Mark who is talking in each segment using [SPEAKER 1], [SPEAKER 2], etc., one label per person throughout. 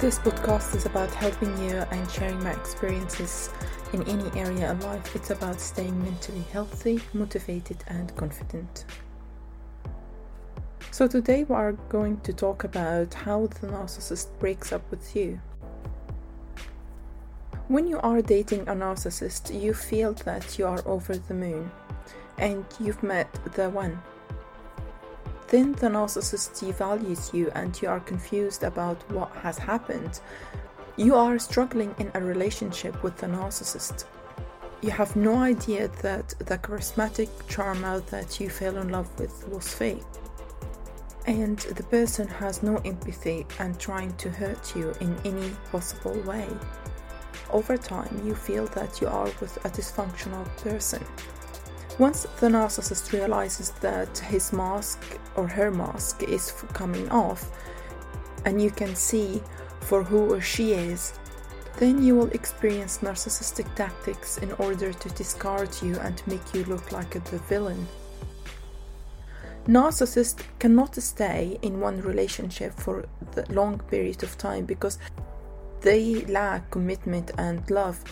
[SPEAKER 1] This podcast is about helping you and sharing my experiences in any area of life. It's about staying mentally healthy, motivated and confident. So today we are going to talk about how the narcissist breaks up with you. When you are dating a narcissist, you feel that you are over the moon and you've met the one. Then the narcissist devalues you and you are confused about what has happened. You are struggling in a relationship with the narcissist. You have no idea that the charismatic charmer that you fell in love with was fake. And the person has no empathy and trying to hurt you in any possible way over time you feel that you are with a dysfunctional person. Once the narcissist realizes that his mask or her mask is coming off, and you can see for who or she is, then you will experience narcissistic tactics in order to discard you and make you look like the villain. Narcissists cannot stay in one relationship for the long period of time because they lack commitment and love.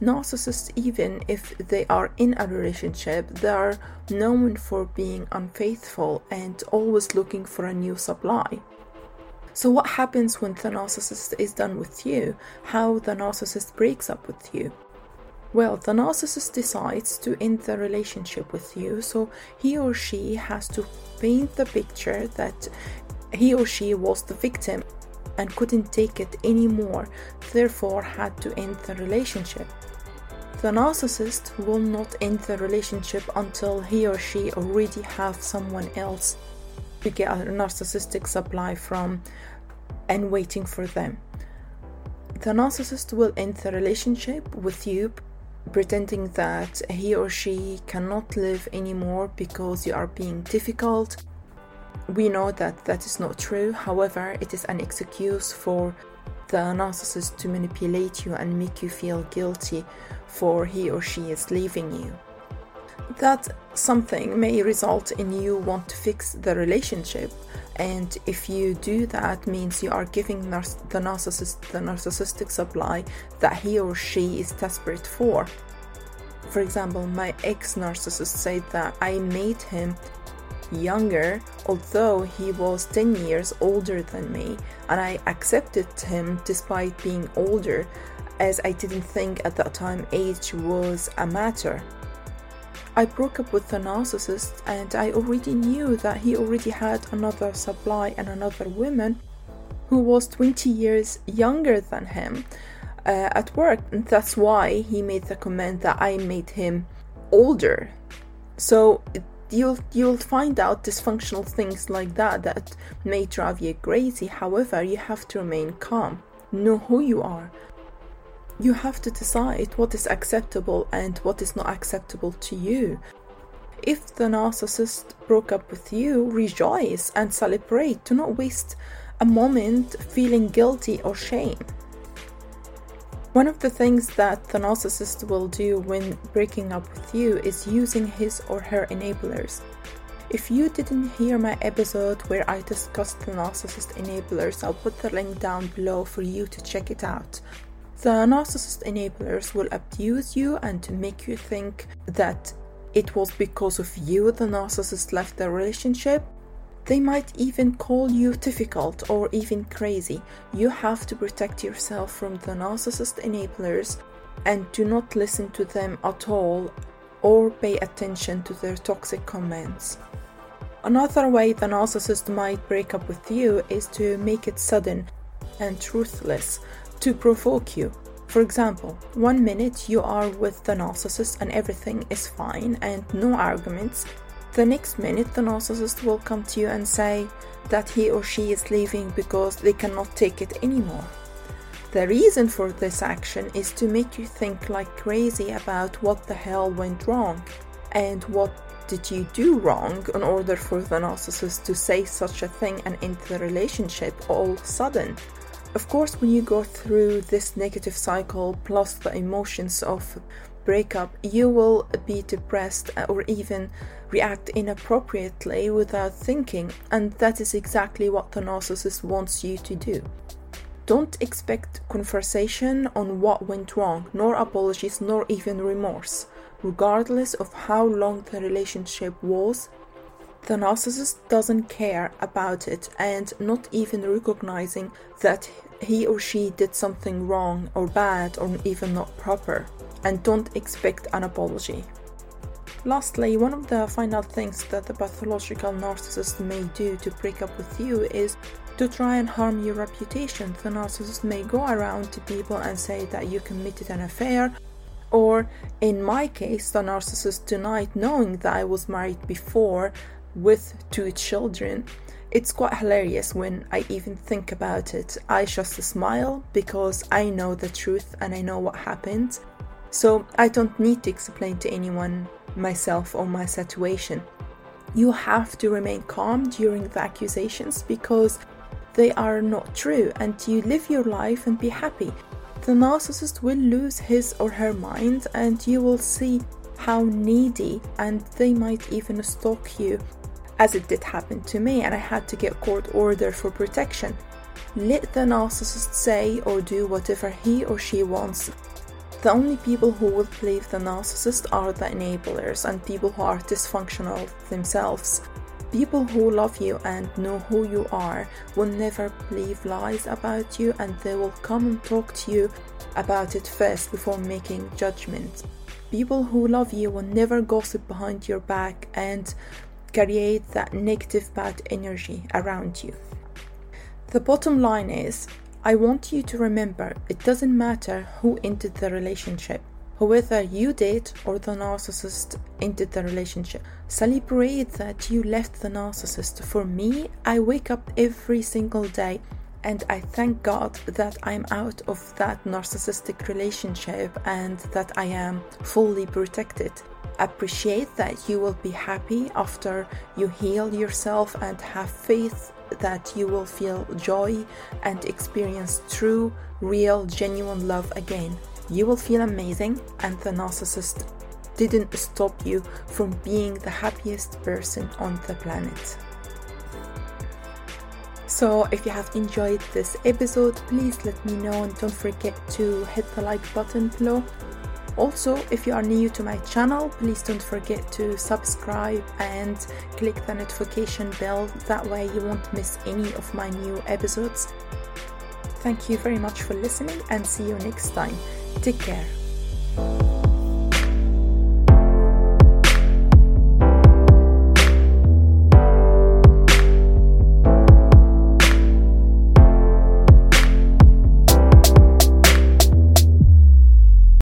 [SPEAKER 1] Narcissists, even if they are in a relationship, they are known for being unfaithful and always looking for a new supply. So, what happens when the narcissist is done with you? How the narcissist breaks up with you? Well, the narcissist decides to end the relationship with you, so he or she has to paint the picture that he or she was the victim and couldn't take it anymore, therefore had to end the relationship. The narcissist will not end the relationship until he or she already have someone else to get a narcissistic supply from and waiting for them. The narcissist will end the relationship with you pretending that he or she cannot live anymore because you are being difficult we know that that is not true, however, it is an excuse for the narcissist to manipulate you and make you feel guilty for he or she is leaving you. That something may result in you want to fix the relationship, and if you do that, means you are giving the narcissist the narcissistic supply that he or she is desperate for. For example, my ex narcissist said that I made him younger, although he was 10 years older than me, and I accepted him despite being older, as I didn't think at that time age was a matter. I broke up with the narcissist, and I already knew that he already had another supply and another woman who was 20 years younger than him uh, at work, and that's why he made the comment that I made him older. So you'll you'll find out dysfunctional things like that that may drive you crazy. However you have to remain calm. Know who you are. You have to decide what is acceptable and what is not acceptable to you. If the narcissist broke up with you rejoice and celebrate. Do not waste a moment feeling guilty or shame One of the things that the narcissist will do when breaking up with you is using his or her enablers. If you didn't hear my episode where I discussed the narcissist enablers, I'll put the link down below for you to check it out. The narcissist enablers will abuse you and to make you think that it was because of you the narcissist left the relationship. They might even call you difficult or even crazy. You have to protect yourself from the narcissist enablers and do not listen to them at all or pay attention to their toxic comments. Another way the narcissist might break up with you is to make it sudden and truthless to provoke you. For example, one minute you are with the narcissist and everything is fine and no arguments. The next minute, the narcissist will come to you and say that he or she is leaving because they cannot take it anymore. The reason for this action is to make you think like crazy about what the hell went wrong and what did you do wrong in order for the narcissist to say such a thing and end the relationship all sudden? Of course, when you go through this negative cycle plus the emotions of breakup, you will be depressed or even react inappropriately without thinking, and that is exactly what the narcissist wants you to do. Don't expect conversation on what went wrong, nor apologies, nor even remorse regardless of how long the relationship was. The narcissist doesn't care about it and not even recognizing that he or she did something wrong or bad or even not proper, and don't expect an apology. Lastly, one of the final things that the pathological narcissist may do to break up with you is to try and harm your reputation. The narcissist may go around to people and say that you committed an affair or, in my case, the narcissist denied knowing that I was married before with two children. It's quite hilarious when I even think about it. I just smile because I know the truth and I know what happened. So I don't need to explain to anyone myself or my situation. You have to remain calm during the accusations because they are not true and you live your life and be happy the narcissist will lose his or her mind and you will see how needy and they might even stalk you as it did happen to me and I had to get court order for protection. Let the narcissist say or do whatever he or she wants. The only people who will believe the narcissist are the enablers and people who are dysfunctional themselves. People who love you and know who you are will never believe lies about you and they will come and talk to you about it first before making judgments. People who love you will never gossip behind your back and create that negative bad energy around you. The bottom line is I want you to remember it doesn't matter who ended the relationship whether you did or the narcissist ended the relationship. Celebrate that you left the narcissist. For me, I wake up every single day and I thank God that I'm out of that narcissistic relationship and that I am fully protected. Appreciate that you will be happy after you heal yourself and have faith that you will feel joy and experience true, real, genuine love again you will feel amazing, and the narcissist didn't stop you from being the happiest person on the planet. So, if you have enjoyed this episode, please let me know and don't forget to hit the like button below. Also, if you are new to my channel, please don't forget to subscribe and click the notification bell. That way, you won't miss any of my new episodes. Thank you very much for listening and see you next time. Take care.